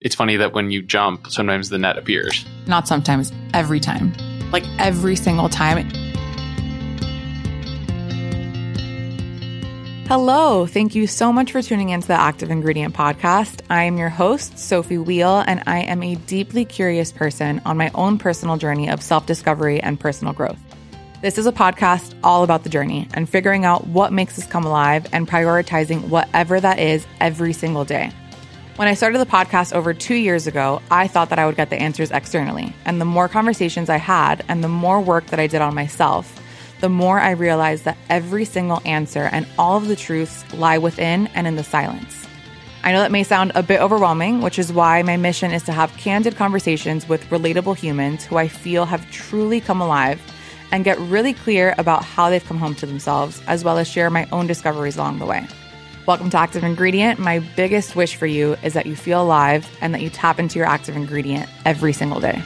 it's funny that when you jump, sometimes the net appears. Not sometimes, every time. Like every single time. Hello. Thank you so much for tuning into the Active Ingredient Podcast. I am your host, Sophie Wheel, and I am a deeply curious person on my own personal journey of self discovery and personal growth. This is a podcast all about the journey and figuring out what makes us come alive and prioritizing whatever that is every single day. When I started the podcast over two years ago, I thought that I would get the answers externally. And the more conversations I had and the more work that I did on myself, the more I realized that every single answer and all of the truths lie within and in the silence. I know that may sound a bit overwhelming, which is why my mission is to have candid conversations with relatable humans who I feel have truly come alive and get really clear about how they've come home to themselves, as well as share my own discoveries along the way. Welcome to Active Ingredient. My biggest wish for you is that you feel alive and that you tap into your active ingredient every single day.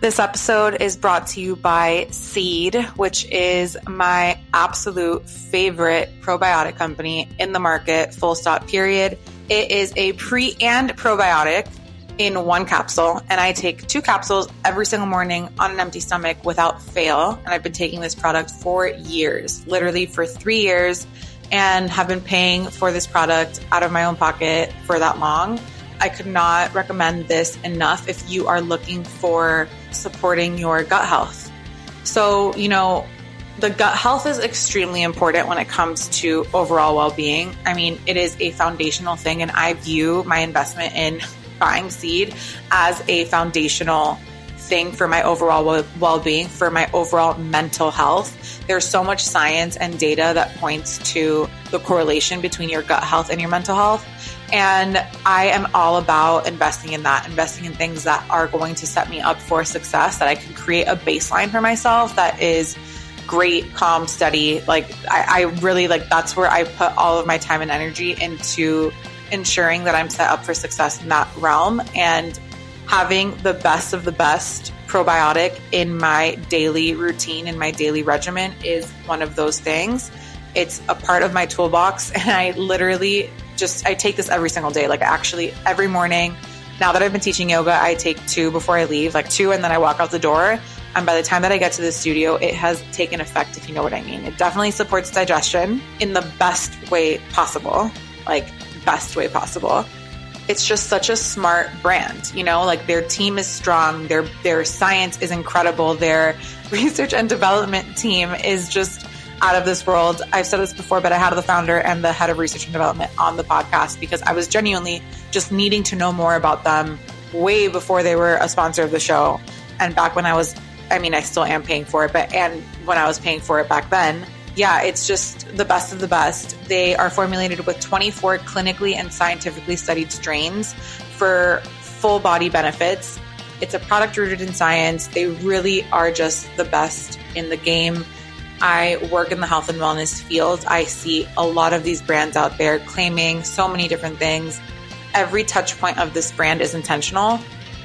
This episode is brought to you by Seed, which is my absolute favorite probiotic company in the market, full stop, period. It is a pre and probiotic in one capsule, and I take two capsules every single morning on an empty stomach without fail. And I've been taking this product for years, literally for three years, and have been paying for this product out of my own pocket for that long. I could not recommend this enough if you are looking for supporting your gut health. So, you know, the gut health is extremely important when it comes to overall well being. I mean, it is a foundational thing, and I view my investment in buying seed as a foundational thing for my overall well being, for my overall mental health. There's so much science and data that points to the correlation between your gut health and your mental health. And I am all about investing in that, investing in things that are going to set me up for success, that I can create a baseline for myself that is great, calm, steady. Like, I, I really like that's where I put all of my time and energy into ensuring that I'm set up for success in that realm and having the best of the best probiotic in my daily routine, in my daily regimen is one of those things. It's a part of my toolbox and I literally just I take this every single day. Like actually every morning. Now that I've been teaching yoga, I take two before I leave, like two and then I walk out the door. And by the time that I get to the studio, it has taken effect, if you know what I mean. It definitely supports digestion in the best way possible. Like best way possible. It's just such a smart brand, you know, like their team is strong, their their science is incredible, their research and development team is just out of this world. I've said this before, but I had the founder and the head of research and development on the podcast because I was genuinely just needing to know more about them way before they were a sponsor of the show. And back when I was, I mean, I still am paying for it, but and when I was paying for it back then, yeah, it's just the best of the best. They are formulated with 24 clinically and scientifically studied strains for full body benefits. It's a product rooted in science. They really are just the best in the game. I work in the health and wellness field. I see a lot of these brands out there claiming so many different things. Every touch point of this brand is intentional,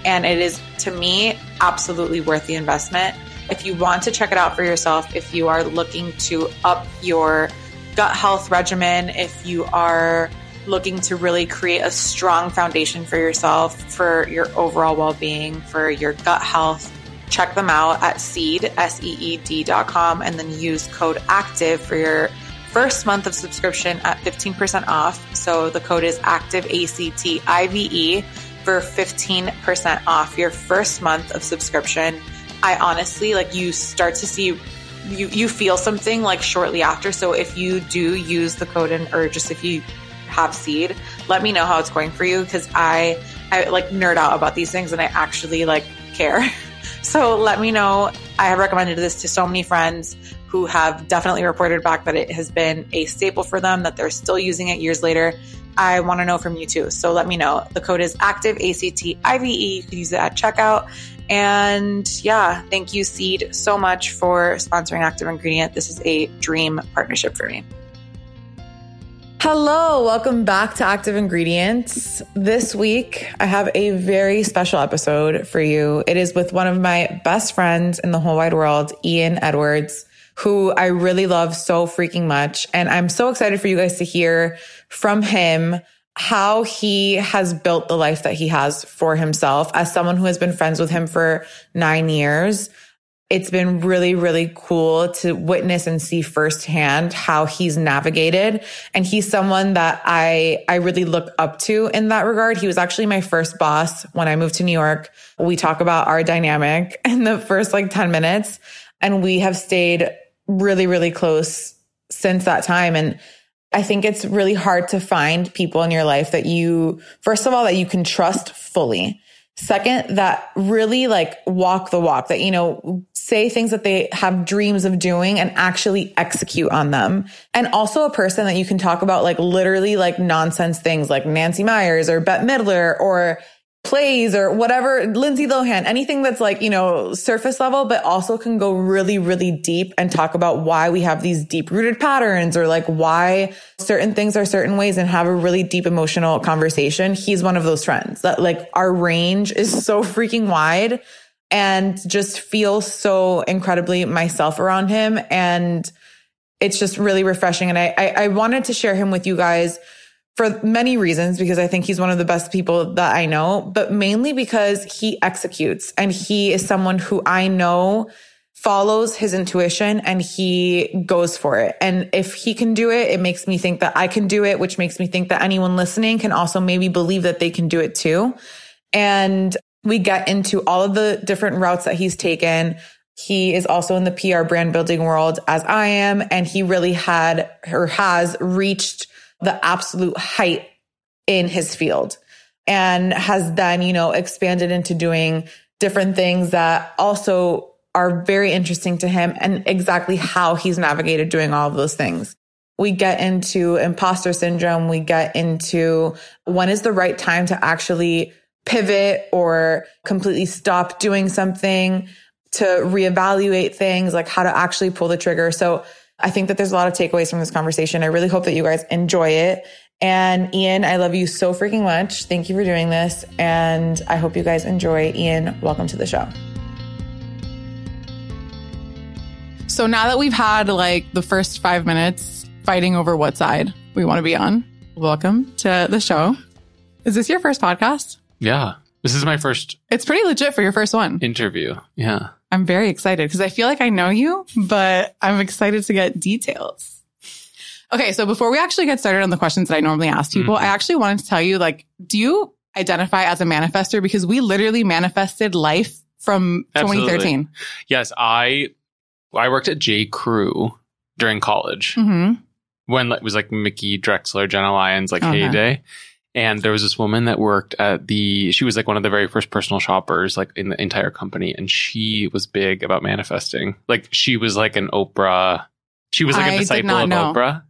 and it is, to me, absolutely worth the investment. If you want to check it out for yourself, if you are looking to up your gut health regimen, if you are looking to really create a strong foundation for yourself, for your overall well being, for your gut health, check them out at seed, S E E D dot com, and then use code ACTIVE for your first month of subscription at 15% off. So the code is ACTIVE, A C T I V E, for 15% off your first month of subscription. I honestly like you start to see you you feel something like shortly after. So if you do use the code and or just if you have seed, let me know how it's going for you because I I like nerd out about these things and I actually like care. So let me know. I have recommended this to so many friends who have definitely reported back that it has been a staple for them, that they're still using it years later. I want to know from you too. So let me know. The code is active A C T I V E. You can use it at checkout. And yeah, thank you, Seed, so much for sponsoring Active Ingredient. This is a dream partnership for me. Hello, welcome back to Active Ingredients. This week, I have a very special episode for you. It is with one of my best friends in the whole wide world, Ian Edwards, who I really love so freaking much. And I'm so excited for you guys to hear from him how he has built the life that he has for himself as someone who has been friends with him for nine years it's been really, really cool to witness and see firsthand how he's navigated. And he's someone that I, I really look up to in that regard. He was actually my first boss when I moved to New York. We talk about our dynamic in the first like 10 minutes and we have stayed really, really close since that time. And I think it's really hard to find people in your life that you, first of all, that you can trust fully. Second, that really like walk the walk that, you know, say things that they have dreams of doing and actually execute on them. And also a person that you can talk about like literally like nonsense things like Nancy Meyers or Bette Midler or plays or whatever, Lindsay Lohan, anything that's like, you know, surface level, but also can go really, really deep and talk about why we have these deep rooted patterns or like why certain things are certain ways and have a really deep emotional conversation. He's one of those friends that like our range is so freaking wide and just feel so incredibly myself around him. And it's just really refreshing. And I, I, I wanted to share him with you guys for many reasons because I think he's one of the best people that I know, but mainly because he executes and he is someone who I know follows his intuition and he goes for it. And if he can do it, it makes me think that I can do it, which makes me think that anyone listening can also maybe believe that they can do it too. And we get into all of the different routes that he's taken. He is also in the PR brand building world as I am. And he really had or has reached the absolute height in his field and has then, you know, expanded into doing different things that also are very interesting to him and exactly how he's navigated doing all of those things. We get into imposter syndrome. We get into when is the right time to actually pivot or completely stop doing something to reevaluate things, like how to actually pull the trigger. So I think that there's a lot of takeaways from this conversation. I really hope that you guys enjoy it. And Ian, I love you so freaking much. Thank you for doing this. And I hope you guys enjoy. Ian, welcome to the show. So now that we've had like the first five minutes fighting over what side we want to be on, welcome to the show. Is this your first podcast? Yeah. This is my first. It's pretty legit for your first one. Interview. Yeah. I'm very excited because I feel like I know you, but I'm excited to get details. Okay. So before we actually get started on the questions that I normally ask people, mm-hmm. I actually wanted to tell you, like, do you identify as a manifester? Because we literally manifested life from Absolutely. 2013. Yes. I, I worked at J. Crew during college mm-hmm. when it was like Mickey Drexler, Jenna Lyons, like okay. heyday. And there was this woman that worked at the, she was like one of the very first personal shoppers, like in the entire company. And she was big about manifesting. Like she was like an Oprah, she was like a I disciple of know. Oprah.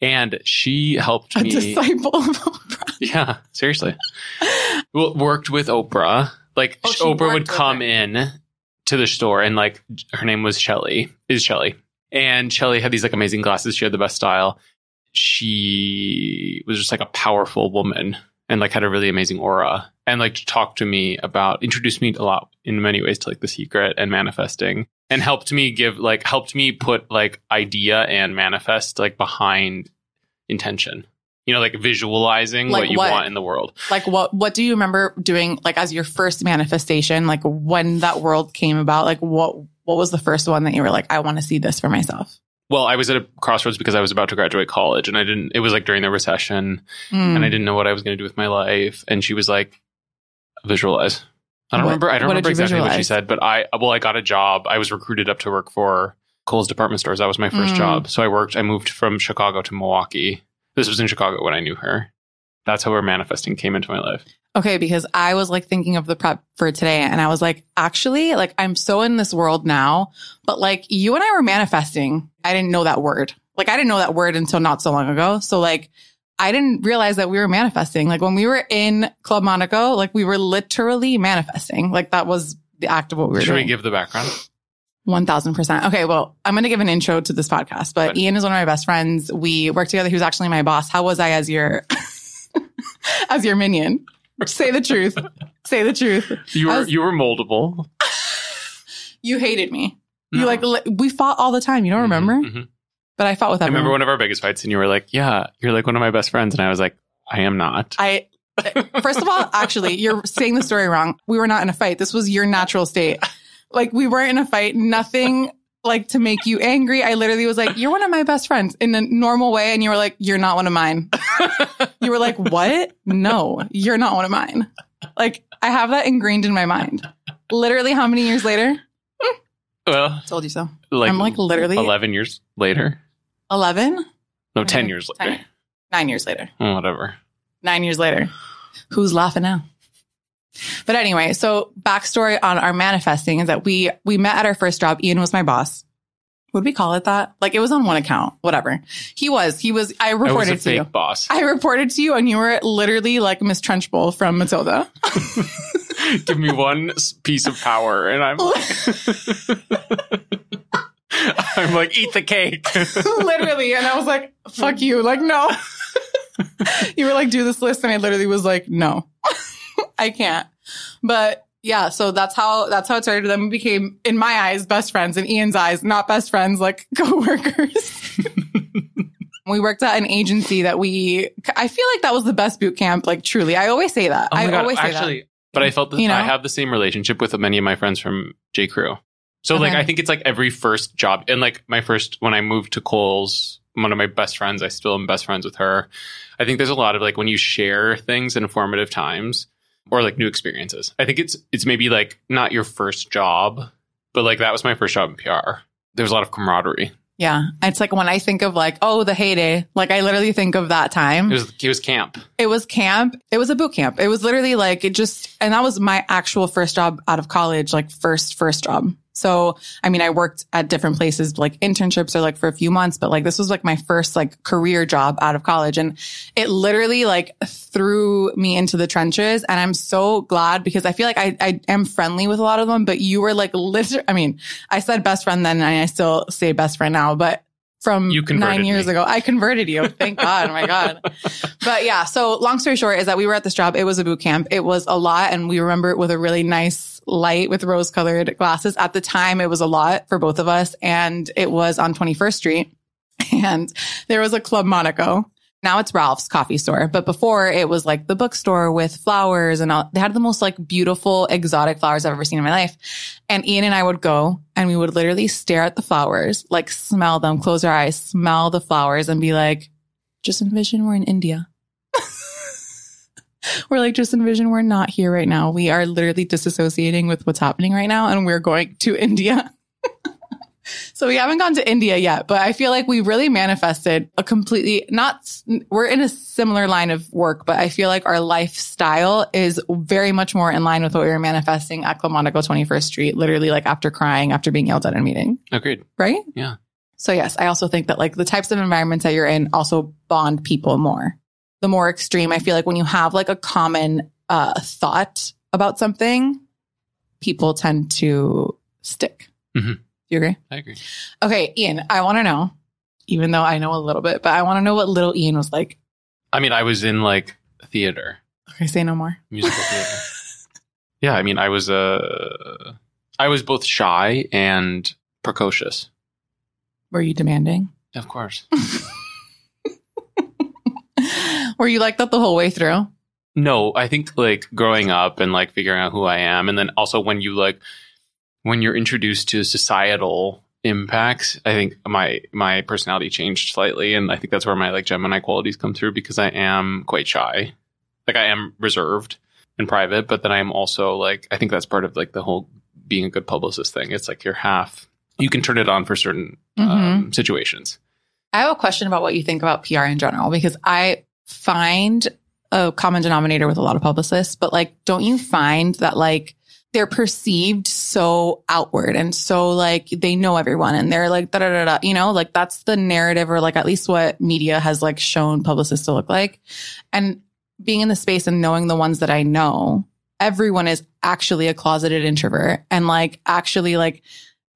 And she helped a me. disciple of Oprah. Yeah, seriously. well, worked with Oprah. Like oh, Oprah would come in to the store and like her name was Shelly, is Shelly. And Shelly had these like amazing glasses. She had the best style she was just like a powerful woman and like had a really amazing aura and like to talk to me about introduced me a lot in many ways to like the secret and manifesting and helped me give like helped me put like idea and manifest like behind intention. You know like visualizing like what you what, want in the world. Like what what do you remember doing like as your first manifestation? Like when that world came about like what what was the first one that you were like i want to see this for myself well, I was at a crossroads because I was about to graduate college and I didn't, it was like during the recession mm. and I didn't know what I was going to do with my life. And she was like, visualize. I don't what, remember, I don't remember exactly visualize? what she said, but I, well, I got a job. I was recruited up to work for Kohl's department stores. That was my first mm. job. So I worked, I moved from Chicago to Milwaukee. This was in Chicago when I knew her. That's how her manifesting came into my life. Okay, because I was like thinking of the prep for today and I was like, actually, like I'm so in this world now, but like you and I were manifesting. I didn't know that word. Like I didn't know that word until not so long ago. So like I didn't realize that we were manifesting. Like when we were in Club Monaco, like we were literally manifesting. Like that was the act of what we were Should doing. we give the background? 1000%. Okay. Well, I'm going to give an intro to this podcast, but. Ian is one of my best friends. We work together. He was actually my boss. How was I as your, as your minion? Say the truth. Say the truth. You were was- you were moldable. You hated me. You like, we fought all the time. You don't remember? Mhm, mhm. But I fought with I remember one of our biggest fights, and you were like, "Yeah, you're like one of my best friends," and I was like, "I am not." I first of all, actually, you're saying the story wrong. We were not in a fight. This was your natural state. Like we weren't in a fight. Nothing like to make you angry. I literally was like, "You're one of my best friends" in a normal way, and you were like, "You're not one of mine." You were like, "What? No, you're not one of mine." Like I have that ingrained in my mind. Literally, how many years later? Hmm. well, Told you so. like, I'm like literally eleven years later. eleven. No, ten years later. Ten. Nine years later. Oh, whatever. nine years later. Who's laughing now? But anyway, so backstory on our manifesting is that we we met at our first job. Ian was my boss. Would we call it that? Like it was on one account, whatever. He was. He was. I I was reported to you. boss. I reported to you, and you were literally like Miss Trunchbull from Matilda. Give me one piece of power, and I'm I'm like, eat the cake. literally, and I was like, "Fuck you!" Like no. you were like, "Do this list," and I literally was like, "No, I can't." But yeah, so that's how that's how it started. Then we became, in my eyes, best friends. In Ian's eyes, not best friends, like coworkers. we worked at an agency that we. I feel like that was the best boot camp. Like truly, I always say that. Oh I God, always say actually, but I felt that You know? I have the same relationship with many of my friends from J Crew. So like, I think it's like every first job, and like my first when I moved to Kohl's, one of my best friends, I still am best friends with her. I think there's a lot of like when you share things in formative times or like new experiences. I think it's it's maybe like not your first job, but like that was my first job in PR. There's a lot of camaraderie. Yeah, it's like when I think of like, oh, the heyday. Like I literally think of that time. It was it was camp. It was camp. It was a boot camp. It was literally like it just, and that was my actual first job out of college, like first, first job. So, I mean, I worked at different places, like internships or like for a few months, but like this was like my first like career job out of college. And it literally like threw me into the trenches. And I'm so glad because I feel like I, I am friendly with a lot of them, but you were like literally, I mean, I said best friend then and I still say best friend now, but from nine years me. ago, I converted you. Thank God. Oh my God. But yeah, so long story short is that we were at this job. It was a boot camp. It was a lot. And we remember it with a really nice light with rose colored glasses. At the time, it was a lot for both of us. And it was on 21st Street. And there was a Club Monaco. Now it's Ralph's coffee store. But before it was like the bookstore with flowers and all. They had the most like beautiful exotic flowers I've ever seen in my life. And Ian and I would go and we would literally stare at the flowers, like smell them, close our eyes, smell the flowers and be like, just envision we're in India. we're like, just envision we're not here right now. We are literally disassociating with what's happening right now and we're going to India. So we haven't gone to India yet, but I feel like we really manifested a completely not, we're in a similar line of work, but I feel like our lifestyle is very much more in line with what we were manifesting at Club 21st Street, literally like after crying, after being yelled at in a meeting, Agreed. right? Yeah. So yes, I also think that like the types of environments that you're in also bond people more. The more extreme, I feel like when you have like a common uh, thought about something, people tend to stick. Mhm. Do you agree? I agree. Okay, Ian, I want to know, even though I know a little bit, but I want to know what little Ian was like. I mean, I was in like theater. Okay, say no more. musical theater. yeah, I mean, I was uh, I was both shy and precocious. Were you demanding? Of course. Were you like that the whole way through? No, I think like growing up and like figuring out who I am, and then also when you like when you're introduced to societal impacts, I think my my personality changed slightly, and I think that's where my like Gemini qualities come through because I am quite shy. Like I am reserved and private, but then I am also like I think that's part of like the whole being a good publicist thing. It's like you're half. You can turn it on for certain um, situations. I have a question about what you think about PR in general because I find a common denominator with a lot of publicists, but like, don't you find that like they're perceived so outward and so like they know everyone and they're like da da da da, you know, like that's the narrative or like at least what media has like shown publicists to look like. And being in the space and knowing the ones that I know, everyone is actually a closeted introvert and like actually like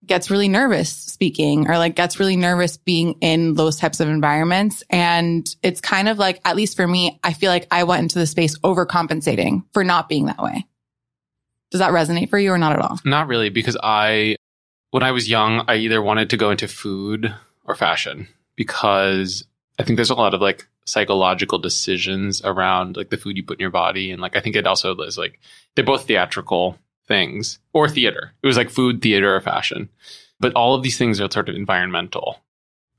gets really nervous speaking or like gets really nervous being in those types of environments. And it's kind of like, at least for me, I feel like I went into the space overcompensating for not being that way. Does that resonate for you or not at all? Not really, because I, when I was young, I either wanted to go into food or fashion because I think there's a lot of like psychological decisions around like the food you put in your body. And like, I think it also is like, they're both theatrical things or theater. It was like food, theater, or fashion. But all of these things are sort of environmental.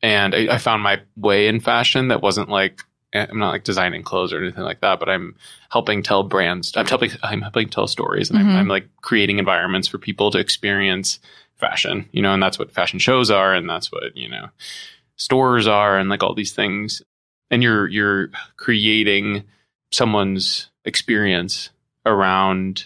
And I, I found my way in fashion that wasn't like, I'm not like designing clothes or anything like that, but I'm helping tell brands. I'm helping. I'm helping tell stories, and mm-hmm. I'm, I'm, like creating environments for people to experience fashion. You know, and that's what fashion shows are, and that's what you know stores are, and like all these things. And you're you're creating someone's experience around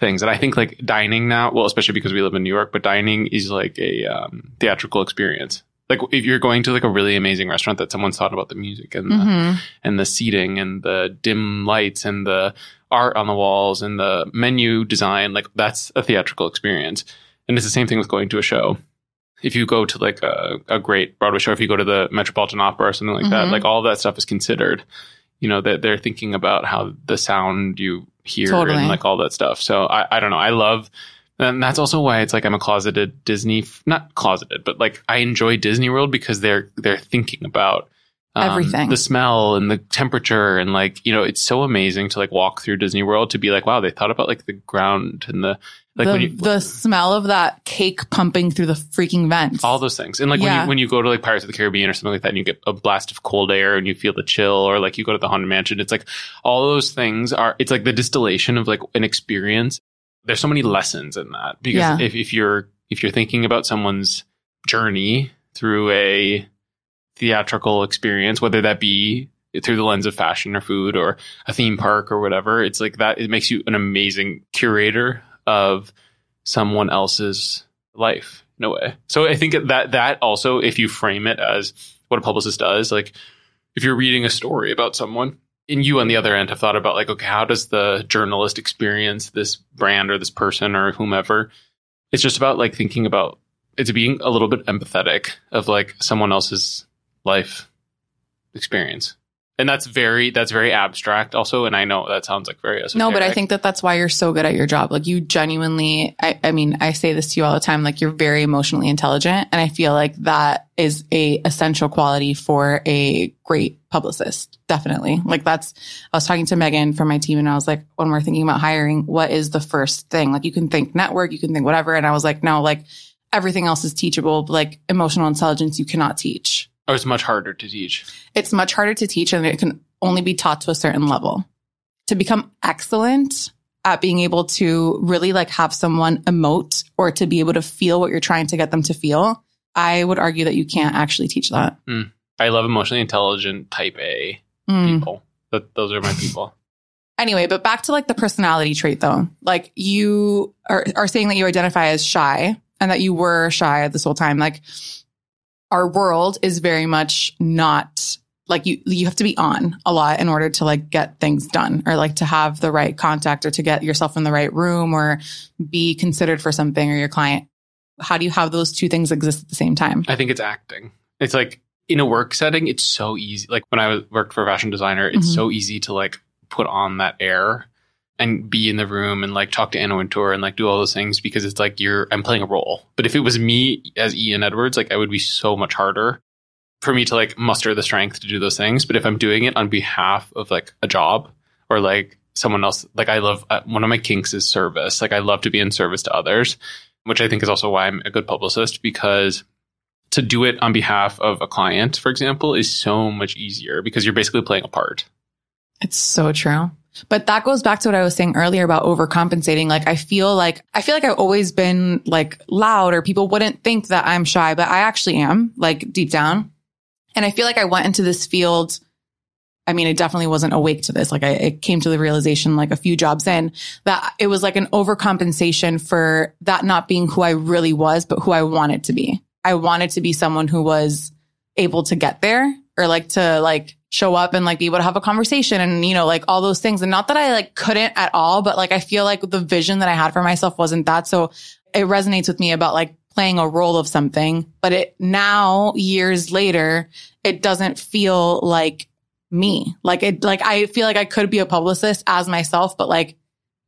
things. And I think like dining now, well, especially because we live in New York, but dining is like a um, theatrical experience. Like if you're going to like a really amazing restaurant that someone's thought about the music and the, mm-hmm. and the seating and the dim lights and the art on the walls and the menu design, like that's a theatrical experience. And it's the same thing with going to a show. If you go to like a, a great Broadway show, if you go to the Metropolitan Opera or something like mm-hmm. that, like all of that stuff is considered. You know, that they're thinking about how the sound you hear totally. and like all that stuff. So I, I don't know. I love, and that's also why it's like I'm a closeted Disney, not closeted, but like I enjoy Disney World because they're they're thinking about um, everything, the smell and the temperature, and like you know, it's so amazing to like walk through Disney World to be like, wow, they thought about like the ground and the like the, when you, the smell of that cake pumping through the freaking vents. All those things. And like yeah. when you when you go to like Pirates of the Caribbean or something like that and you get a blast of cold air and you feel the chill or like you go to the Haunted Mansion, it's like all those things are it's like the distillation of like an experience. There's so many lessons in that. Because yeah. if, if you're if you're thinking about someone's journey through a theatrical experience, whether that be through the lens of fashion or food or a theme park or whatever, it's like that it makes you an amazing curator of someone else's life in a way. So I think that that also, if you frame it as what a publicist does, like if you're reading a story about someone and you on the other end have thought about like, okay, how does the journalist experience this brand or this person or whomever? It's just about like thinking about it's being a little bit empathetic of like someone else's life experience and that's very that's very abstract also and i know that sounds like very no but i think that that's why you're so good at your job. Like you genuinely I, I mean i say this to you all the time like you're very emotionally intelligent and i feel like that is a essential quality for a great publicist definitely. Like that's i was talking to megan from my team and i was like when we're thinking about hiring what is the first thing? Like you can think network you can think whatever and i was like no like everything else is teachable like emotional intelligence you cannot teach Oh, it's much harder to teach. It's much harder to teach and it can only be taught to a certain level. To become excellent at being able to really like have someone emote or to be able to feel what you're trying to get them to feel, I would argue that you can't actually teach that. Mm. I love emotionally intelligent type A mm. people. That those are my people. Anyway, but back to like the personality trait though. Like you are, are saying that you identify as shy and that you were shy this whole time. Like our world is very much not like you you have to be on a lot in order to like get things done or like to have the right contact or to get yourself in the right room or be considered for something or your client. How do you have those two things exist at the same time? I think it's acting. It's like in a work setting it's so easy. Like when i worked for a fashion designer it's mm-hmm. so easy to like put on that air and be in the room and like talk to Anna Wintour and like do all those things because it's like you're I'm playing a role. But if it was me as Ian Edwards, like I would be so much harder for me to like muster the strength to do those things. But if I'm doing it on behalf of like a job or like someone else, like I love uh, one of my kinks is service. Like I love to be in service to others, which I think is also why I'm a good publicist because to do it on behalf of a client, for example, is so much easier because you're basically playing a part. It's so true. But that goes back to what I was saying earlier about overcompensating. Like I feel like I feel like I've always been like loud or people wouldn't think that I'm shy, but I actually am like deep down. And I feel like I went into this field. I mean, I definitely wasn't awake to this. Like I it came to the realization like a few jobs in that it was like an overcompensation for that not being who I really was, but who I wanted to be. I wanted to be someone who was able to get there or like to like show up and like be able to have a conversation and you know like all those things and not that I like couldn't at all but like I feel like the vision that I had for myself wasn't that so it resonates with me about like playing a role of something, but it now years later, it doesn't feel like me. Like it, like I feel like I could be a publicist as myself, but like,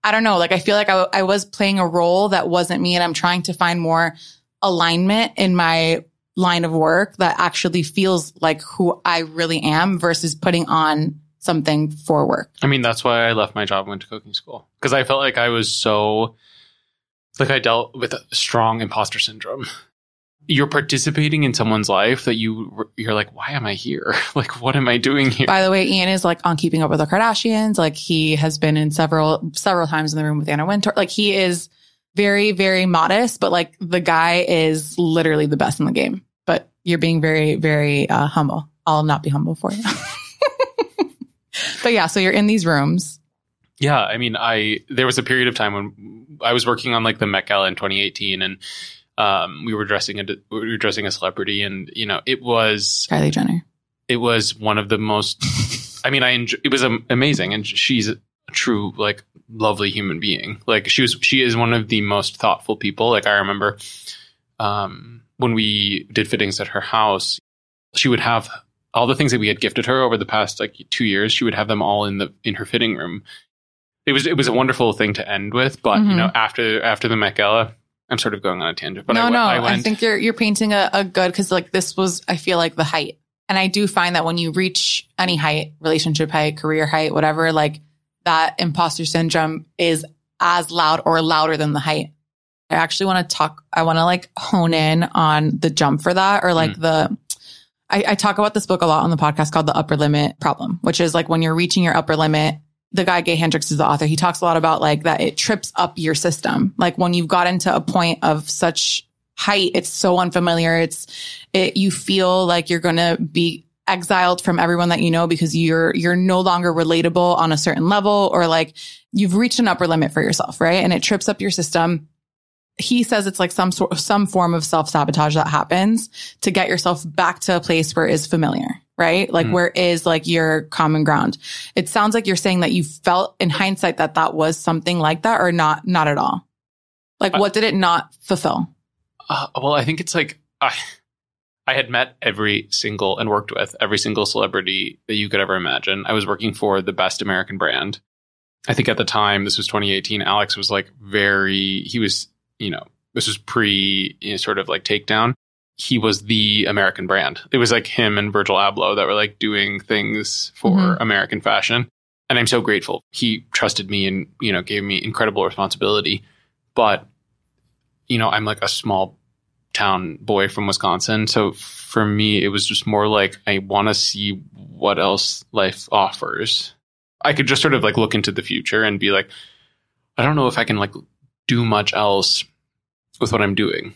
I don't know. Like I feel like I, I was playing a role that wasn't me and I'm trying to find more alignment in my line of work that actually feels like who I really am versus putting on something for work. I mean, that's why I left my job and went to cooking school. Because I felt like I was so, like I dealt with a strong imposter syndrome. You're participating in someone's life that you you're like why am i here? Like what am i doing here? By the way ian is like on keeping up with the kardashians. Like he has been in several several times in the room with anna wintour. Like he is very very modest but like the guy is literally the best in the game but you're being very very uh, humble i'll not be humble for you but yeah so you're in these rooms yeah i mean i there was a period of time when i was working on like the met gala in 2018 and um, we were dressing a we were dressing a celebrity, and you know, it was Kylie Jenner. It was one of the most. I mean, I enjoy, it was amazing, and she's true like lovely human being. Like she was, she is one of the most thoughtful people. Like I remember um, when we did fittings at her house, she would have all the things that we had gifted her over the past like two years. She would have them all in the in her fitting room. It was it was a wonderful thing to end with, but mm-hmm. you know after after the Met Gala, I'm sort of going on a tangent, but no, I, no, I, went, I think you're you're painting a, a good because like this was I feel like the height, and I do find that when you reach any height, relationship height, career height, whatever, like that imposter syndrome is as loud or louder than the height. I actually want to talk. I want to like hone in on the jump for that, or like mm. the. I, I talk about this book a lot on the podcast called The Upper Limit Problem, which is like when you're reaching your upper limit the guy Gay Hendricks is the author. He talks a lot about like that it trips up your system. Like when you've gotten to a point of such height, it's so unfamiliar. It's it you feel like you're gonna be exiled from everyone that you know because you're you're no longer relatable on a certain level or like you've reached an upper limit for yourself, right? And it trips up your system. He says it's like some sort of some form of self-sabotage that happens to get yourself back to a place where is familiar right? Like mm. where is like your common ground? It sounds like you're saying that you felt in hindsight that that was something like that or not, not at all. Like what did it not fulfill? Uh, well, I think it's like, I, I had met every single and worked with every single celebrity that you could ever imagine. I was working for the best American brand. I think at the time, this was 2018, Alex was like very, he was, you know, this was pre you know, sort of like takedown he was the American brand. It was like him and Virgil Abloh that were like doing things for mm-hmm. American fashion. And I'm so grateful. He trusted me and, you know, gave me incredible responsibility. But, you know, I'm like a small town boy from Wisconsin. So for me, it was just more like I want to see what else life offers. I could just sort of like look into the future and be like, I don't know if I can like do much else with what I'm doing.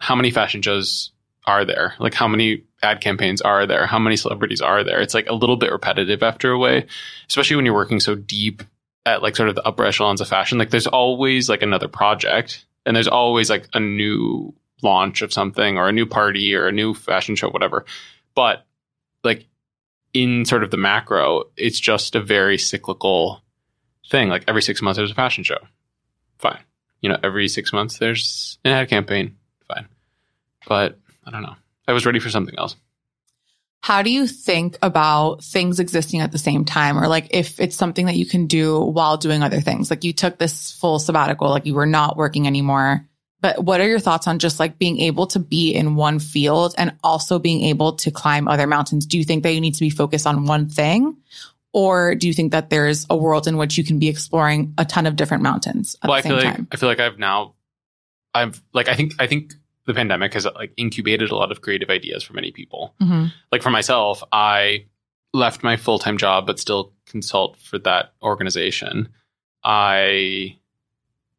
How many fashion shows are there? Like how many ad campaigns are there? How many celebrities are there? It's like a little bit repetitive after a way, especially when you're working so deep at like sort of the upper echelons of fashion. Like there's always like another project and there's always like a new launch of something or a new party or a new fashion show, whatever. But like in sort of the macro, it's just a very cyclical thing. Like every six months there's a fashion show. Fine. You know, every six months there's an ad campaign. Fine. But I don't know. I was ready for something else. How do you think about things existing at the same time or like if it's something that you can do while doing other things? Like you took this full sabbatical, like you were not working anymore. But what are your thoughts on just like being able to be in one field and also being able to climb other mountains? Do you think that you need to be focused on one thing? Or do you think that there's a world in which you can be exploring a ton of different mountains? well, I feel like time? I feel like I've now I've like I think I think the pandemic has like incubated a lot of creative ideas for many people. Mm-hmm. Like for myself, I left my full time job, but still consult for that organization. I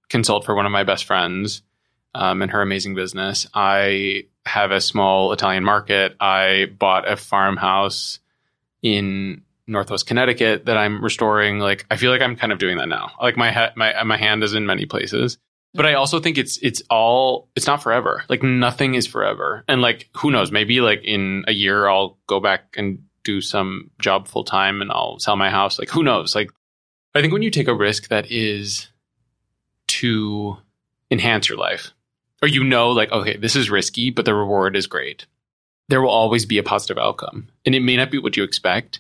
consult for one of my best friends um, and her amazing business. I have a small Italian market. I bought a farmhouse in Northwest Connecticut that I'm restoring. Like I feel like I'm kind of doing that now. Like my ha- my my hand is in many places. But I also think it's it's all it's not forever. Like nothing is forever. And like who knows, maybe like in a year I'll go back and do some job full time and I'll sell my house. Like who knows? Like I think when you take a risk that is to enhance your life or you know, like, okay, this is risky, but the reward is great. There will always be a positive outcome. And it may not be what you expect.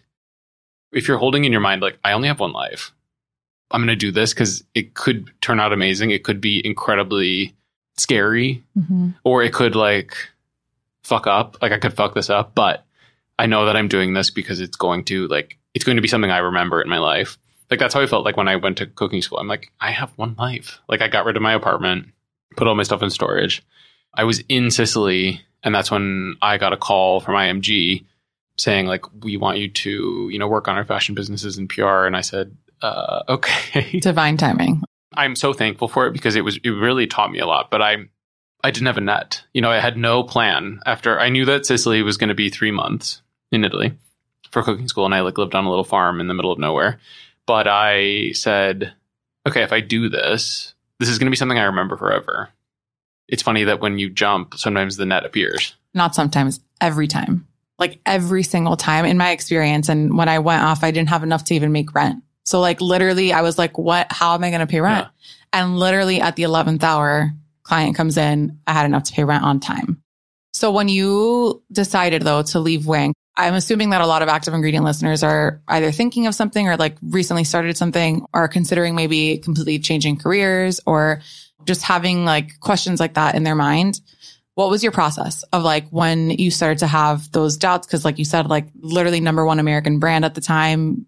If you're holding in your mind, like, I only have one life, I'm going to do this because it could turn out amazing. It could be incredibly scary, mm-hmm. or it could like fuck up. Like, I could fuck this up, but I know that I'm doing this because it's going to like, it's going to be something I remember in my life. Like, that's how I felt like when I went to cooking school. I'm like, I have one life. Like, I got rid of my apartment put all my stuff in storage. I was in Sicily, and that's when I got a call from IMG saying like, "We want you to, you know, work on our fashion businesses and PR." And I said, uh, "Okay." Divine timing. I'm so thankful for it because it was it really taught me a lot. But I I didn't have a net. You know, I had no plan. After I knew that Sicily was going to be three months in Italy for cooking school, and I like lived on a little farm in the middle of nowhere. But I said, okay, if I do this, this is going to be something I remember forever. It's funny that when you jump, sometimes the net appears. Not sometimes, every time. Like every single time in my experience. And when I went off, I didn't have enough to even make rent. So like literally I was like, what, how am I going to pay rent? Yeah. And literally at the 11th hour, client comes in, I had enough to pay rent on time. So when you decided though to leave Winc, I'm assuming that a lot of active ingredient listeners are either thinking of something or like recently started something or considering maybe completely changing careers or just having like questions like that in their mind. What was your process of like when you started to have those doubts? Cause like you said, like literally number one American brand at the time,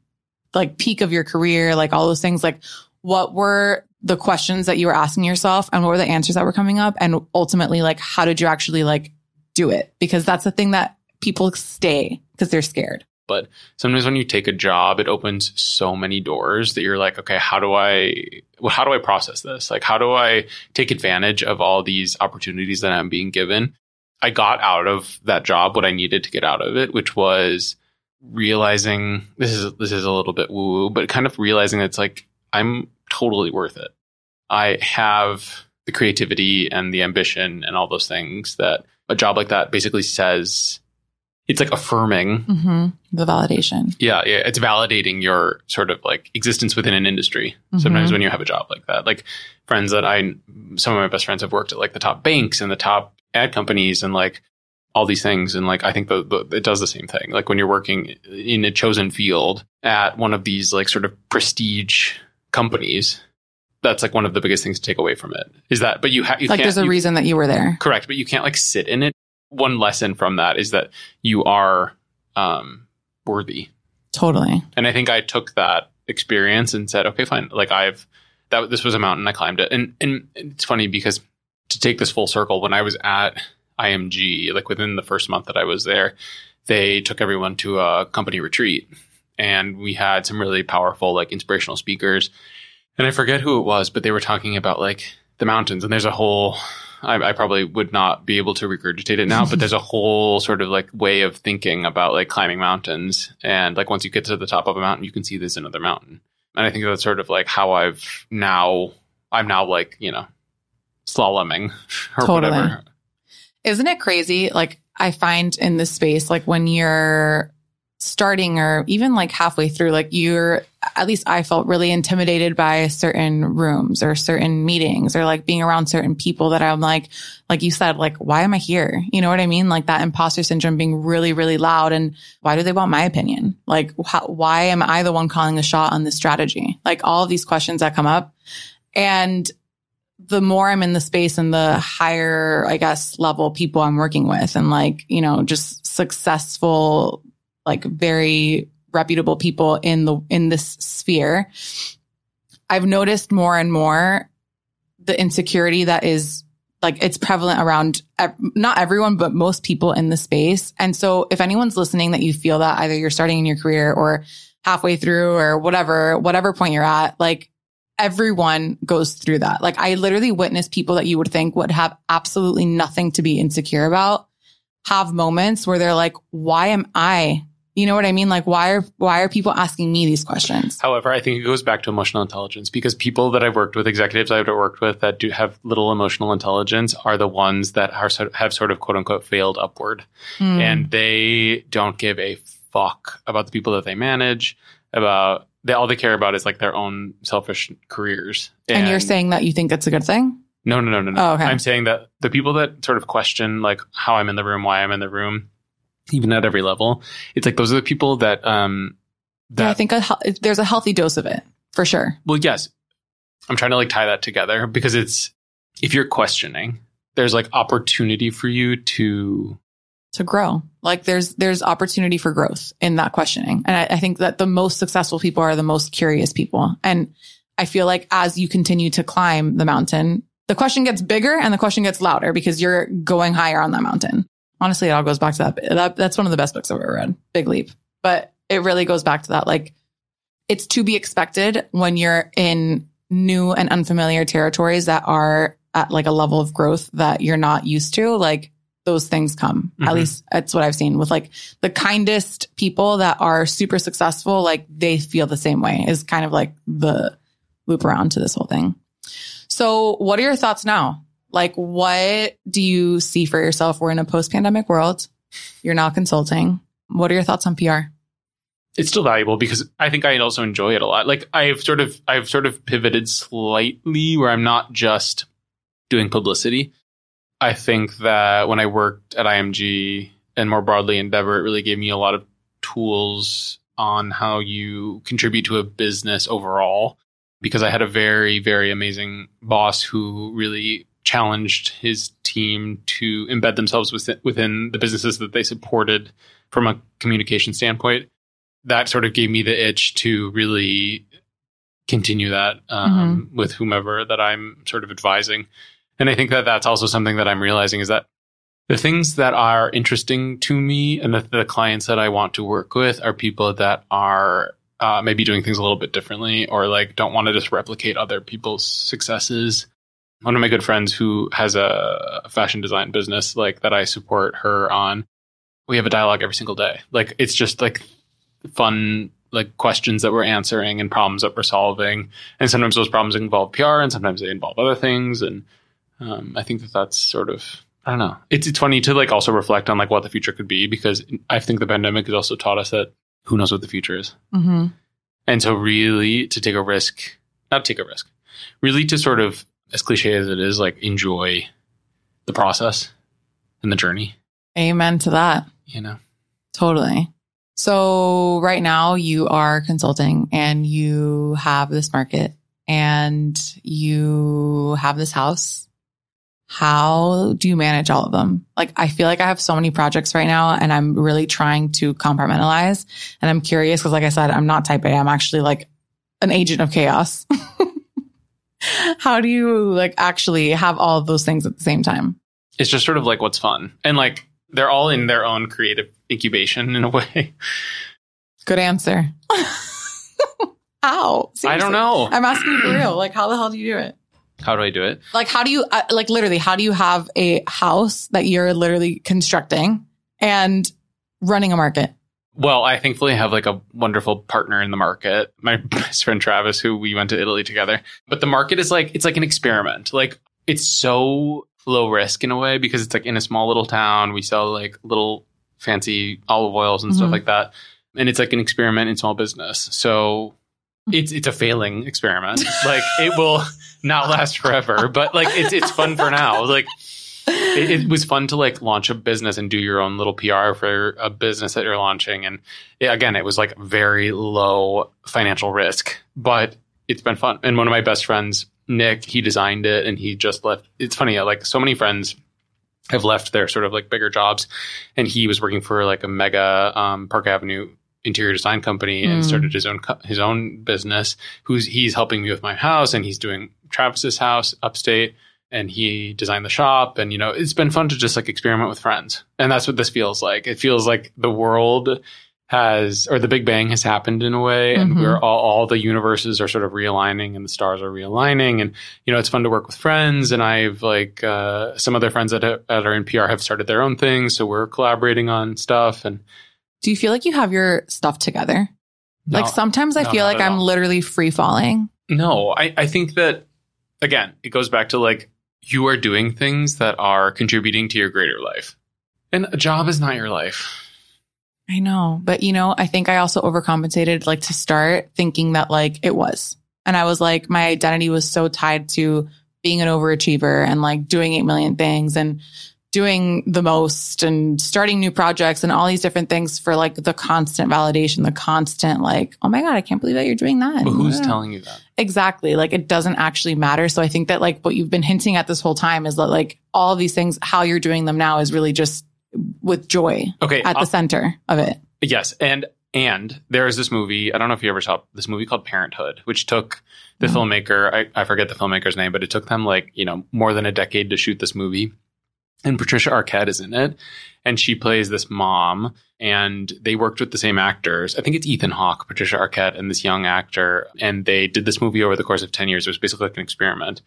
like peak of your career, like all those things, like what were the questions that you were asking yourself and what were the answers that were coming up? And ultimately, like, how did you actually like do it? Because that's the thing that people stay because they're scared. But sometimes when you take a job, it opens so many doors that you're like, okay, how do I, well, how do I process this? Like, how do I take advantage of all these opportunities that I'm being given? I got out of that job what I needed to get out of it, which was realizing this is this is a little bit woo woo, but kind of realizing it's like I'm totally worth it. I have the creativity and the ambition and all those things that a job like that basically says it's like affirming mm-hmm. the validation. Yeah, yeah, it's validating your sort of like existence within an industry. Mm-hmm. Sometimes when you have a job like that, like friends that I, some of my best friends have worked at like the top banks and the top ad companies and like all these things. And like I think the, the, it does the same thing. Like when you're working in a chosen field at one of these like sort of prestige companies, that's like one of the biggest things to take away from it is that but you have like there's a you, reason that you were there correct but you can't like sit in it one lesson from that is that you are um, worthy. Totally. And I think I took that experience and said, okay, fine. Like I've that this was a mountain, I climbed it, and and it's funny because to take this full circle, when I was at IMG, like within the first month that I was there, they took everyone to a company retreat, and we had some really powerful, like inspirational speakers. And I forget who it was, but they were talking about like the mountains, and there's a whole I, I, probably would not be able to regurgitate it now, but there's a whole sort of like way of thinking about like climbing mountains. And like once you get to the top of a mountain, you can see there's another mountain. And I think that's sort of like how I've now, I'm now like, you know, slaloming or totally. whatever. Isn't it crazy? Like I find in this space, like when you're starting or even like halfway through, like you're, at least I felt really intimidated by certain rooms or certain meetings or like being around certain people that I'm like, like you said, like, why am I here? You know what I mean? Like that imposter syndrome being really, really loud. And why do they want my opinion? Like, how, why am I the one calling the shot on this strategy? Like all of these questions that come up. And the more I'm in the space and the higher, I guess, level people I'm working with and like, you know, just successful like very reputable people in the in this sphere. I've noticed more and more the insecurity that is like it's prevalent around not everyone but most people in the space. And so if anyone's listening that you feel that either you're starting in your career or halfway through or whatever whatever point you're at like everyone goes through that. Like i literally witnessed people that you would think would have absolutely nothing to be insecure about have moments where they're like why am i you know what I mean? Like, why are why are people asking me these questions? However, I think it goes back to emotional intelligence because people that I've worked with, executives I've worked with that do have little emotional intelligence, are the ones that are have sort of quote unquote failed upward, mm. and they don't give a fuck about the people that they manage, about they all they care about is like their own selfish careers. And, and you're saying that you think that's a good thing? No, no, no, no, no. Oh, okay. I'm saying that the people that sort of question like how I'm in the room, why I'm in the room, even at every level, it's like those are the people that um that yeah, I think a, there's a healthy dose of it for sure. well, yes. I'm trying to like tie that together because it's if you're questioning, there's like opportunity for you to to grow. Like there's there's opportunity for growth in that questioning. And I, I think that the most successful people are the most curious people. And I feel like as you continue to climb the mountain, the question gets bigger and the question gets louder because you're going higher on that mountain. Honestly, it all goes back to that. that that's one of the best books I've ever read, Big Leap. But it really goes back to that. Like it's to be expected when you're in new and unfamiliar territories that are at like a level of growth that you're not used to. Like those things come. At Mhm. least that's what I've seen with like the kindest people that are super successful. Like they feel the same way is kind of like the loop around to this whole thing. So what are your thoughts now? Like what do you see for yourself? We're in a post pandemic world. You're now consulting. What are your thoughts on PR? it's still valuable because I think I also enjoy it a lot. Like I've sort of I've sort of pivoted slightly where I'm not just doing publicity. I think that when I worked at IMG and more broadly Endeavor, it really gave me a lot of tools on how you contribute to a business overall. Because I had a very, very amazing boss who really challenged his team to embed themselves within, within the businesses that they supported from a communication standpoint that sort of gave me the itch to really continue that um, with whomever that I'm sort of advising. And I think that that's also something that I'm realizing is that the things that are interesting to me and the, the clients that I want to work with are people that are uh, maybe doing things a little bit differently or like don't want to just replicate other people's successes. One of my good friends who has a fashion design business like that I support her on, we have a dialogue every single day. Like it's just like fun like questions that we're answering and problems that we're solving and sometimes those problems involve pr and sometimes they involve other things and um, i think that that's sort of i don't know it's, it's funny to like also reflect on like what the future could be because i think the pandemic has also taught us that who knows what the future is Mm-hmm. and so really to take a risk not take a risk really to sort of as cliche as it is like enjoy the process and the journey Amen to that. you know Totally. So right now you are consulting and you have this market and you have this house. How do you manage all of them? Like, I feel like I have so many projects right now and I'm really trying to compartmentalize. And I'm curious because, like I said, I'm not type A. I'm actually like an agent of chaos. How do you like actually have all of those things at the same time? it's just sort of like what's fun and like they're all in their own creative incubation in a way Good answer. How? i don't know I'm asking for real. Like, how the hell do you do it? how do i do it Like, how do you, uh, like, literally, how do you have a house that you're literally constructing and running a market? Well i thankfully have like a wonderful partner in the market my best friend travis who we went to italy together. But the market is like it's like an experiment. Like it's so low risk in a way because it's like in a small little town. We sell like little fancy olive oils and stuff Mhm. like that. And it's like an experiment in small business. So it's it's a failing experiment. Like it will not last forever but like it's it's fun for now. Like it, it was fun to like launch a business and do your own little PR for a business that you're launching. And yeah, again, it was like very low financial risk, but it's been fun. And one of my best friends, Nick, he designed it and he just left. It's funny, like so many friends have left their sort of like bigger jobs, and he was working for like a mega um, Park Avenue interior design company and Mm. started his own his own business. Who's he's helping me with my house and he's doing Travis's house upstate and he designed the shop and you know it's been fun to just like experiment with friends and that's what this feels like it feels like the world has or the big bang has happened in a way and Mhm. we're all, all the universes are sort of realigning and the stars are realigning and you know it's fun to work with friends and i've like uh, some other friends that, ha- that are in pr have started their own things so we're collaborating on stuff and Do you feel like you have your stuff together? no, like sometimes I No, feel like I'm all. literally free falling. No, I, I think that again, it goes back to like you are doing things that are contributing to your greater life. And a job is not your life. I know, but you know, I think I also overcompensated like to start thinking that like it was. And I was like, my identity was so tied to being an overachiever and like doing 8 million things and doing the most and starting new projects and all these different things for like the constant validation, the constant like, oh my God, I can't believe that you're doing that. But who's telling you that? Exactly. Like it doesn't actually matter. So I think that like what you've been hinting at this whole time is that like all of these things, how you're doing them now is really just with joy Okay. at the center of it. Yes, and and there is this movie. I don't know if you ever saw this movie called Parenthood, which took the No. filmmaker. I, I forget the filmmaker's name, but it took them like you know more than a decade to shoot this movie. And Patricia Arquette is in it, and she plays this mom. And they worked with the same actors. I think it's Ethan Hawke, Patricia Arquette, and this young actor. And they did this movie over the course of ten years. It was basically like an experiment.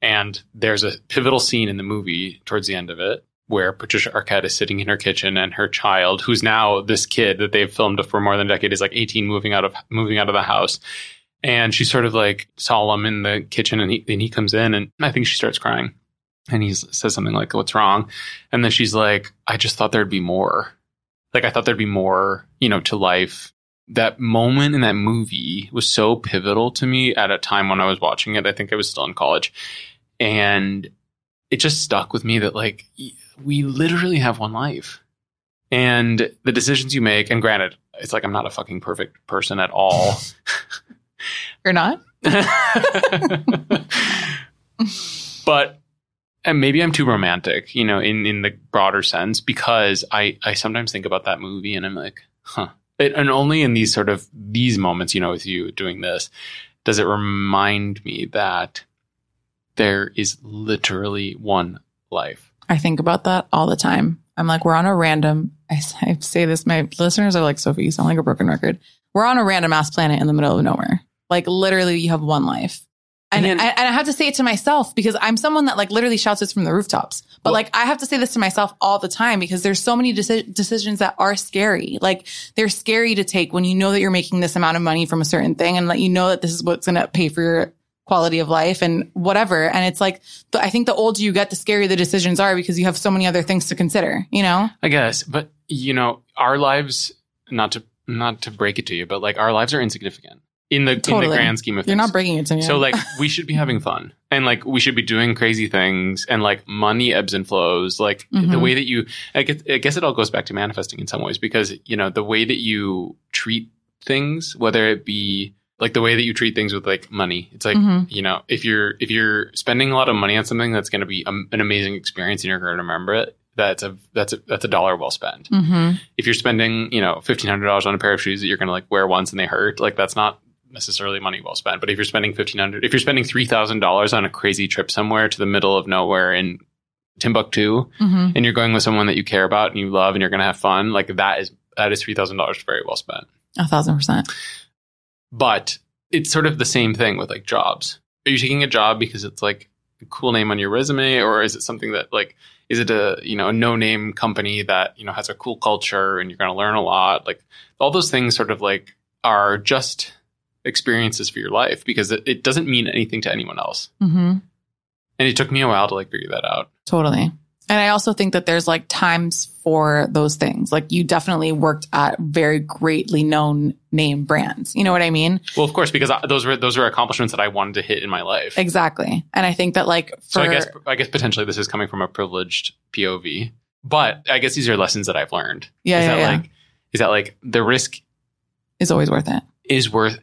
And there's a pivotal scene in the movie towards the end of it where Patricia Arquette is sitting in her kitchen and her child, who's now this kid that they've filmed for more than a decade, is like 18, moving out of moving out of the house. And she's sort of like solemn in the kitchen, and he and he comes in, and I think she starts crying, and he says something like, "What's wrong?" And then she's like, "I just thought there'd be more. Like I thought there'd be more, you know, to life." That moment in that movie was so pivotal to me at a time when I was watching it. I think I was still in college, and it just stuck with me that like we literally have one life. And the decisions you make, and granted, it's like I'm not a fucking perfect person at all. You're not? but and maybe I'm too romantic, you know, in, in the broader sense, because I, I sometimes think about that movie and I'm like, huh. It, and only in these sort of these moments, you know, with you doing this, does it remind me that there is literally one life. I think about that all the time. I'm like, we're on a random, I, I say this, my listeners are like, Sophie, you sound like a broken record. We're on a random ass planet in the middle of nowhere. Like literally you have one life. And, And- I, and I have to say it to myself because I'm someone that like literally shouts this from the rooftops. But Well- like I have to say this to myself all the time because there's so many deci- decisions that are scary. Like they're scary to take when you know that you're making this amount of money from a certain thing and that you know that this is what's going to pay for your quality of life and whatever. And it's like, the, I think the older you get, the scarier the decisions are because you have so many other things to consider, you know? I guess, but you know, our lives not to not to break it to you, but like our lives are insignificant in the in the grand scheme of things. You're not breaking it to me. So like we should be having fun and like we should be doing crazy things and like money ebbs and flows. Like the Mhm. way that you, I guess, I guess it all goes back to manifesting in some ways because you know the way that you treat things, whether it be like the way that you treat things with like money, it's like Mhm. you know if you're if you're spending a lot of money on something that's going to be um, an amazing experience and you're going to remember it. That's a that's a that's a dollar well spent. hmm If you're spending you know fifteen hundred dollars on a pair of shoes that you're going to like wear once and they hurt, like that's not necessarily money well spent. But if you're spending fifteen hundred, if you're spending three thousand dollars on a crazy trip somewhere to the middle of nowhere in Timbuktu, hmm and you're going with someone that you care about and you love, and you're going to have fun, like that is that is three thousand dollars very well spent. A thousand percent. But it's sort of the same thing with like jobs. Are you taking a job because it's like a cool name on your resume, or is it something that like is it a you know a no name company that you know has a cool culture and you're going to learn a lot? Like all those things sort of like are just experiences for your life because it, it doesn't mean anything to anyone else. hmm And it took me a while to like figure that out. Totally. And I also think that there's like times for those things. Like you definitely worked at very greatly known name brands. You know what I mean? Well, of course, because I, those were those were accomplishments that I wanted to hit in my life. Exactly. And I think that like for So I guess I guess potentially this is coming from a privileged POV, but I guess these are lessons that I've learned. yeah, is yeah, that yeah. like is that like the risk is always worth it. Is worth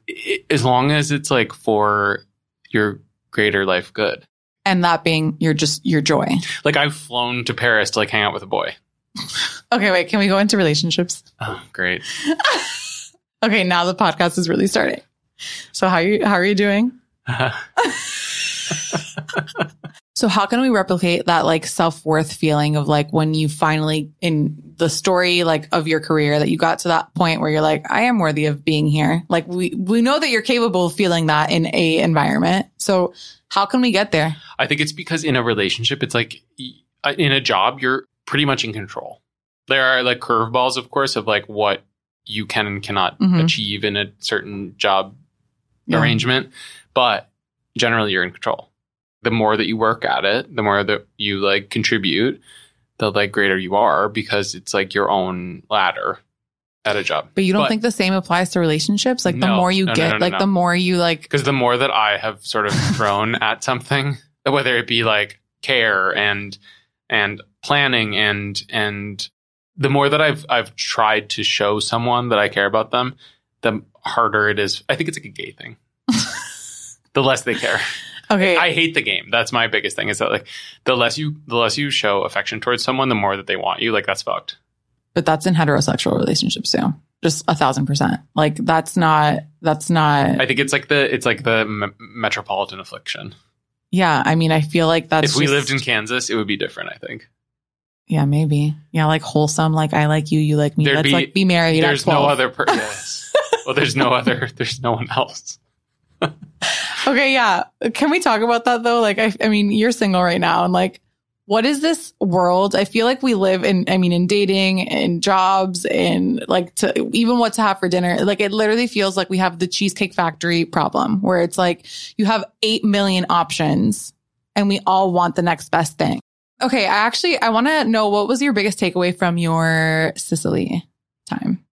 as long as it's like for your greater life good. And that being your just your joy. Like I've flown to Paris to like hang out with a boy. Okay, wait, can we go into relationships? Oh, great. Okay, now the podcast is really starting. So how you how are you doing? So how can we replicate that like self-worth feeling of like when you finally in the story like of your career that you got to that point where you're like I am worthy of being here. Like we we know that you're capable of feeling that in a environment. So how can we get there? I think it's because in a relationship, it's like in a job, you're pretty much in control. There are like curveballs, of course, of like what you can and cannot Mhm. achieve in a certain job Yeah. arrangement, but generally you're in control. The more that you work at it, the more that you like contribute, the like greater you are because it's like your own ladder at a job. But you don't But- think the same applies to relationships? Like the No. more you No, get, no, like the more you like Because the more that I have sort of thrown at something, whether it be like care and and planning and and the more that I've I've tried to show someone that I care about them, the harder it is. I think it's like a gay thing. the less they care. Okay. I hate the game. That's my biggest thing. Is that like the less you the less you show affection towards someone, the more that they want you. Like that's fucked. but that's in heterosexual relationships too. Just a thousand percent. Like that's not, that's not, I think it's like the it's like the me- metropolitan affliction. yeah. I mean, I feel like that's if we just- lived in Kansas, it would be different. I think yeah, maybe. Yeah. Like wholesome. Like I like you, you like me. There'd Let's be- like be married. there's no 12. other. Per- yes. well, there's no other. There's no one else. Okay, yeah. Can we talk about that though? Like, I, I mean, you're single right now, and like, what is this world? I feel like we live in, I mean, in dating, in jobs, in like to even what to have for dinner. Like, it literally feels like we have the Cheesecake Factory problem where it's like you have 8 million options and we all want the next best thing. Okay, I actually, I want to know what was your biggest takeaway from your Sicily time?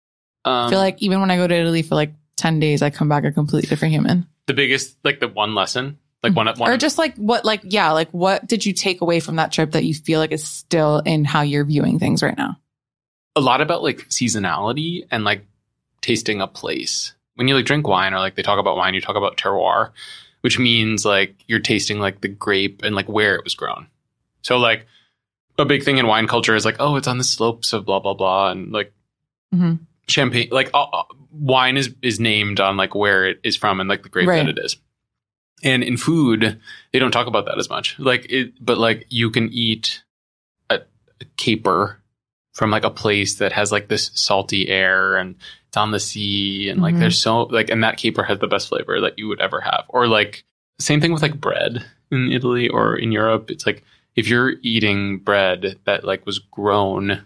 Um, I feel like even when I go to Italy for like 10 days, I come back a completely different human. the biggest, like the one lesson, like one, at one Mm-hmm. or just like what like yeah like what did you take away from that trip that you feel like is still in how you're viewing things right now a lot about like seasonality and like tasting a place. When you like drink wine or like they talk about wine, you talk about terroir, which means like you're tasting like the grape and like where it was grown. So like a big thing in wine culture is like, oh, it's on the slopes of blah blah blah, and like Mhm. Champagne, like uh, uh, wine is is named on like where it is from and like the grape Right. that it is. And in food, they don't talk about that as much. Like it, but like you can eat a, a caper from like a place that has like this salty air and it's on the sea and like Mhm. there's so like and that caper has the best flavor that you would ever have. Or like same thing with like bread in Italy or in Europe. It's like if you're eating bread that like was grown,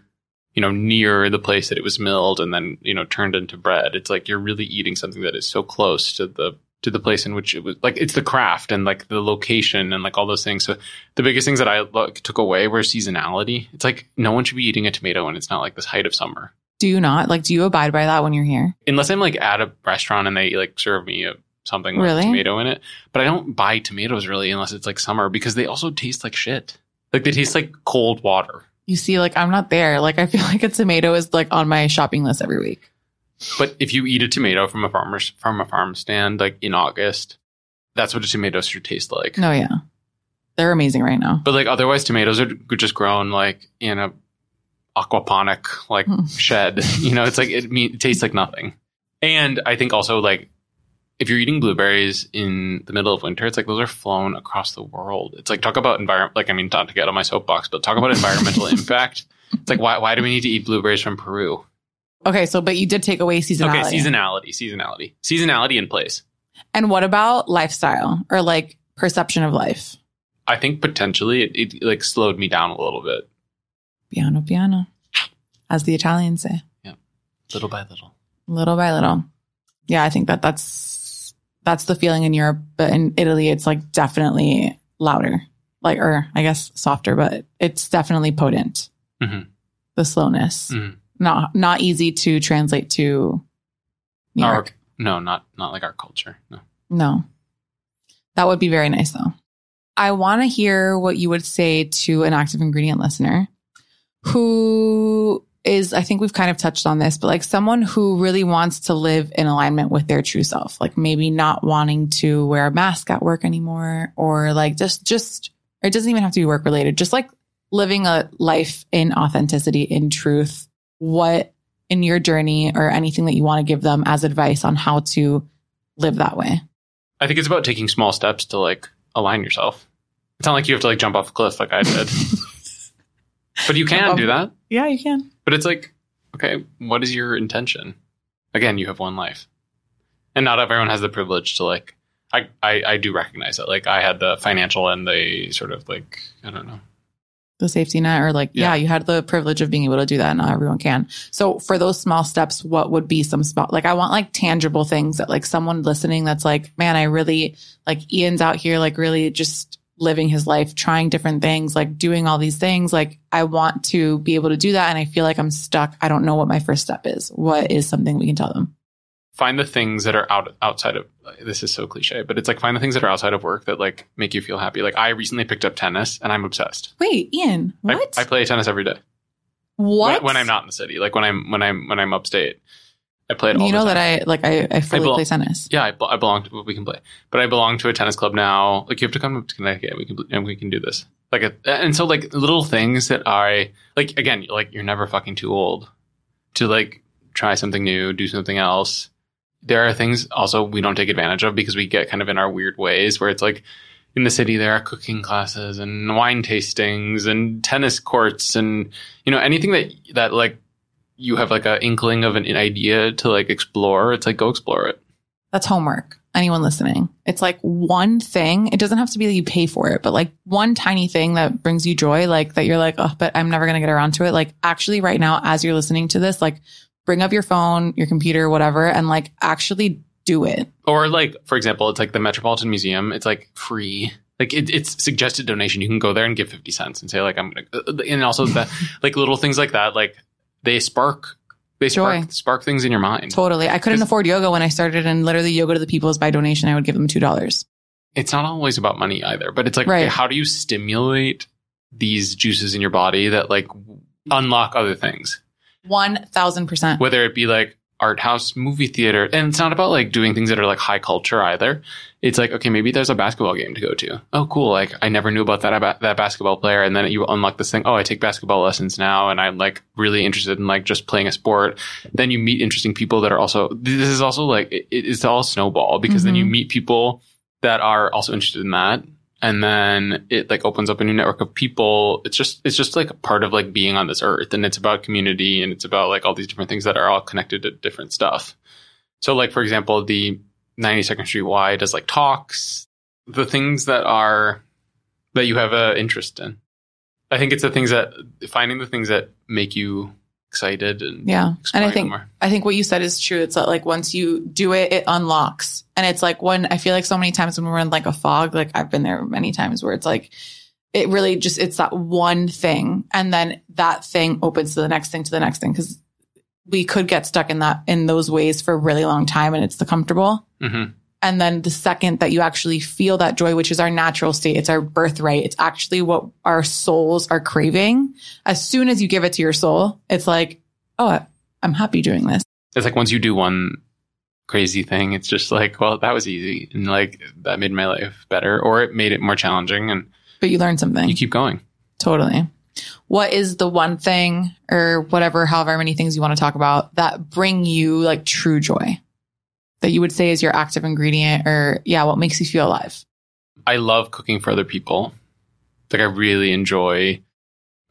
you know, near the place that it was milled and then, you know, turned into bread, it's like you're really eating something that is so close to the to the place in which it was like it's the craft and like the location and like all those things. So the biggest things that I like, took away were seasonality. It's like no one should be eating a tomato when it's not like this height of summer. do you not like do you abide by that when you're here Unless I'm like at a restaurant and they like serve me a, something with Really? tomato in it. But I don't buy tomatoes really unless it's like summer because they also taste like shit. Like they taste like cold water. You see like i'm not there like i feel like a tomato is like on my shopping list every week But if you eat a tomato from a farmer's from a farm stand like in August, that's what a tomato should taste like. no yeah they're amazing right now But like otherwise, tomatoes are just grown like in a aquaponic like Hmm. shed. You know, it's like it, mean, it tastes like nothing. And I think also like if you're eating blueberries in the middle of winter, it's like those are flown across the world. It's like talk about environment. Like I mean, not to get on my soapbox, but talk about environmental impact. It's like why why do we need to eat blueberries from Peru? okay so but you did take away seasonality Okay, seasonality, seasonality, seasonality in place. and what about lifestyle or like perception of life I think potentially it, it like slowed me down a little bit, piano piano as the italians say Yeah, little by little. little by little. Yeah, I think that that's that's the feeling in Europe, but in Italy, it's like definitely louder, like or I guess softer, but it's definitely potent. Mhm. The slowness, Mhm. not not easy to translate to New Our- York. No, not not like our culture. No. No, that would be very nice though. I want to hear what you would say to an active ingredient listener who is, I think we've kind of touched on this, but like someone who really wants to live in alignment with their true self, like maybe not wanting to wear a mask at work anymore or like just, just, it doesn't even have to be work related, just like living a life in authenticity, in truth. What in your journey or anything that you want to give them as advice on how to live that way? I think it's about taking small steps to like align yourself. It's not like you have to like jump off a cliff like I did. but you can do that. Yeah, you can. But it's like, okay, what is your intention? Again, you have one life. And not everyone has the privilege to like I, I, I do recognize it. Like I had the financial and the sort of like I don't know. the safety net or like yeah. Yeah. you had the privilege of being able to do that not everyone can so for those small steps what would be some spot like i want like tangible things that like someone listening that's like man i really like ian's out here like really just living his life trying different things like doing all these things like i want to be able to do that and i feel like i'm stuck i don't know what my first step is what is something we can tell them find the things that are out outside of this is so cliche, but it's like find the things that are outside of work that like make you feel happy. Like I recently picked up tennis and I'm obsessed. Wait, Ian, I- what? I, play tennis every day. what? When, when I'm not in the city, like when I'm when I'm when I'm upstate, I play it all You the know time. that I like I, I fully bel- play tennis. Yeah, I, I belong to. We can play, but I belong to a tennis club now. Like you have to come up to Connecticut. We can and we can do this. Like a, and so like little things that I like. Again, like you're never fucking too old to like try something new, do something else. There are things also we don't take advantage of because we get kind of in our weird ways where it's like in the city there are cooking classes and wine tastings and tennis courts and you know anything that that like you have like an inkling of an idea to like explore. It's like go explore it. That's homework. Anyone listening, it's like one thing. It doesn't have to be that you pay for it, but like one tiny thing that brings you joy, like that you're like, oh, but I'm never going to get around to it. Like actually right now, as you're listening to this, like bring up your phone, your computer, whatever, and like actually do it. Or like, for example, it's like the Metropolitan Museum. It's like free. Like it, it's suggested donation. You can go there and give fifty cents and say like I'm gonna. uh, And also the like little things like that. Like they spark. They spark Joy. spark things in your mind. Totally. I couldn't afford yoga when I started and literally yoga to the people is by donation. I would give them $2. It's not always about money either, but it's like Right. okay, how do you stimulate these juices in your body that like unlock other things? 1000%. whether it be like art house movie theater. And it's not about like doing things that are like high culture either. It's like okay maybe there's a basketball game to go to. Oh cool. Like i never knew about that about that basketball player. And then you unlock this thing. Oh i take basketball lessons now and i'm like really interested in like just playing a sport. Then you meet interesting people that are also this is also like it, it's all snowball because then mm-hmm. you meet people that are also interested in that and then it like opens up a new network of people. It's just it's just like a part of like being on this earth and it's about community and it's about like all these different things that are all connected to different stuff. So like for example the 92nd street y does like talks. The things that are that you have a interest in. I think it's the things that finding the things that make you excited and Yeah. And I think more. I think what you said is true. It's that like once you do it, it unlocks. And it's like when I feel like so many times when we're in like a fog, like I've been there many times where it's like it really just it's that one thing. And then that thing opens to the next thing to the next thing. Cause we could get stuck in that in those ways for a really long time and it's the comfortable. Mhm. And then the second that you actually feel that joy, which is our natural state, it's our birthright. It's actually what our souls are craving. As soon as you give it to your soul, it's like, oh, I'm happy doing this. it's like once you do one crazy thing it's just like well that was easy and like that made my life better or it made it more challenging and But you learn something. you keep going totally. What is the one thing or whatever, however many things you want to talk about that bring you like true joy that you would say is your active ingredient or yeah, what makes you feel alive? i love cooking for other people like i really enjoy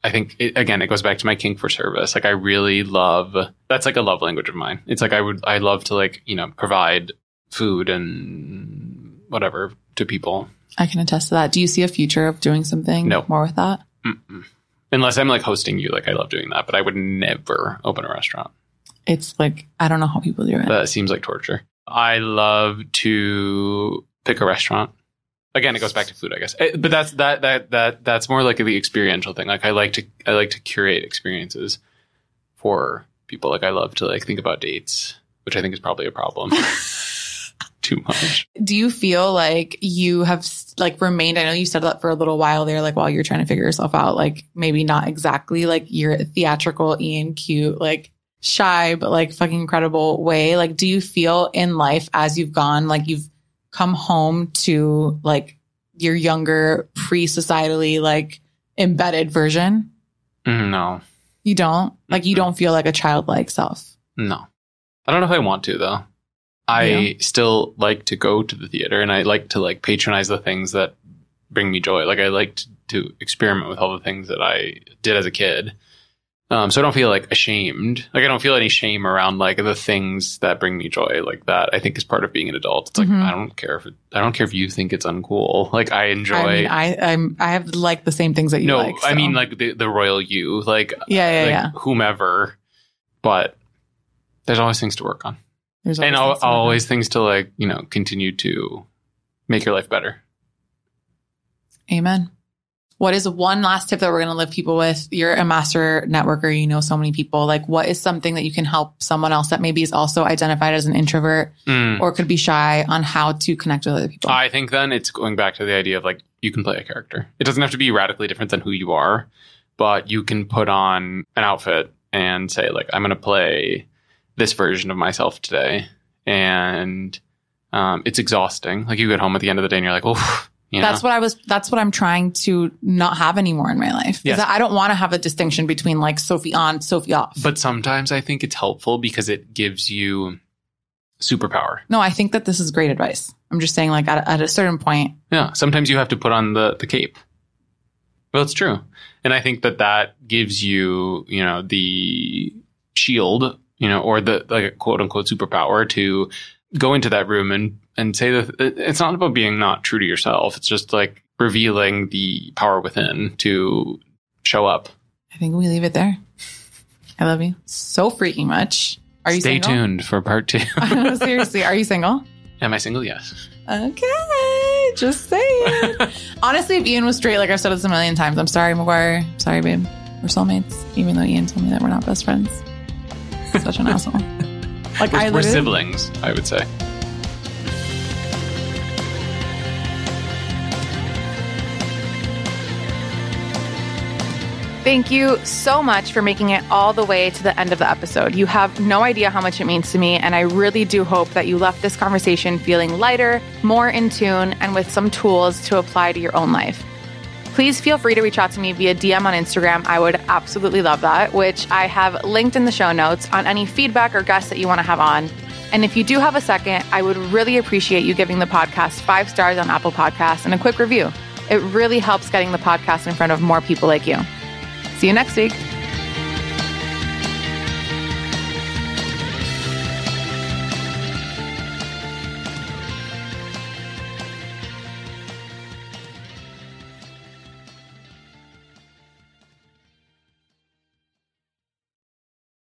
i think it, again it goes back to my kink for service like i really love that's like a love language of mine it's like i would i love to like you know provide food and whatever to people I can attest to that. Do you see a future of doing something No. more with that? Mm-mm. unless i'm like hosting you like i love doing that but i would never open a restaurant It's like, I don't know how people do it. That seems like torture. I love to pick a restaurant. Again, it goes back to food, I guess. Eh, But that's that that that that's more like the experiential thing. Like I like to I like to curate experiences for people. Like I love to like think about dates, which I think is probably a problem. Too much. do you feel like you have like remained i know you said that for a little while there like while you're trying to figure yourself out like maybe not exactly like your theatrical ian cute like shy but like fucking incredible way like do you feel in life as you've gone like you've come home to like your younger pre-societally like embedded version Mm, No, you don't like you don't feel like a childlike self no. I don't know if I want to though. I Yeah. still like to go to the theater and I like to like patronize the things that bring me joy. Like I like to, to experiment with all the things that I did as a kid. Um, so I don't feel like ashamed. Like I don't feel any shame around like the things that bring me joy. Like that, I think is part of being an adult. It's like Mhm. I don't care if it, I don't care if you think it's uncool. Like I enjoy. i mean i i'm i have like the same things that you like. no, like I mean like the the royal you, like yeah yeah like yeah whomever. But there's always things to work on there's and always al- things to work on. always things to like you know continue to make your life better Amen. What is one last tip that we're going to leave people with? You're a master networker. You know so many people. Like, what is something that you can help someone else that maybe is also identified as an introvert Mm. or could be shy on how to connect with other people? I think then it's going back to the idea of like you can play a character. It doesn't have to be radically different than who you are, but you can put on an outfit and say like I'm going to play this version of myself today, and um, it's exhausting. Like you get home at the end of the day and you're like, oh, you know? That's what I was, that's what I'm trying to not have anymore in my life. Yes. I don't want to have a distinction between like Sophie on, Sophie off. But sometimes I think it's helpful because it gives you superpower. no, I think that this is great advice. I'm just saying like at, at a certain point, Yeah, sometimes you have to put on the the cape. Well, it's true, and I think that that gives you, you know, the shield, you know, or the like quote unquote superpower to go into that room and and say that it- it's not about being not true to yourself. It's just like revealing the power within to show up. I think we leave it there. I love you so freaking much. Are you Stay single? tuned for part two. No, seriously, are you single? Am I single? Yes. Okay, just saying. Honestly, if Ian was straight, like I've said this a million times, I'm sorry, McGuire. Sorry, babe. We're soulmates, even though Ian told me that we're not best friends. Such an asshole. Like We're, we're siblings, I would say. Thank you so much for making it all the way to the end of the episode. You have no idea how much it means to me, and I really do hope that you left this conversation feeling lighter, more in tune, and with some tools to apply to your own life. Please feel free to reach out to me via DM on Instagram. I would absolutely love that, which I have linked in the show notes on any feedback or guests that you want to have on. And if you do have a second, I would really appreciate you giving the podcast five stars on Apple Podcasts and a quick review. It really helps getting the podcast in front of more people like you. See you next week.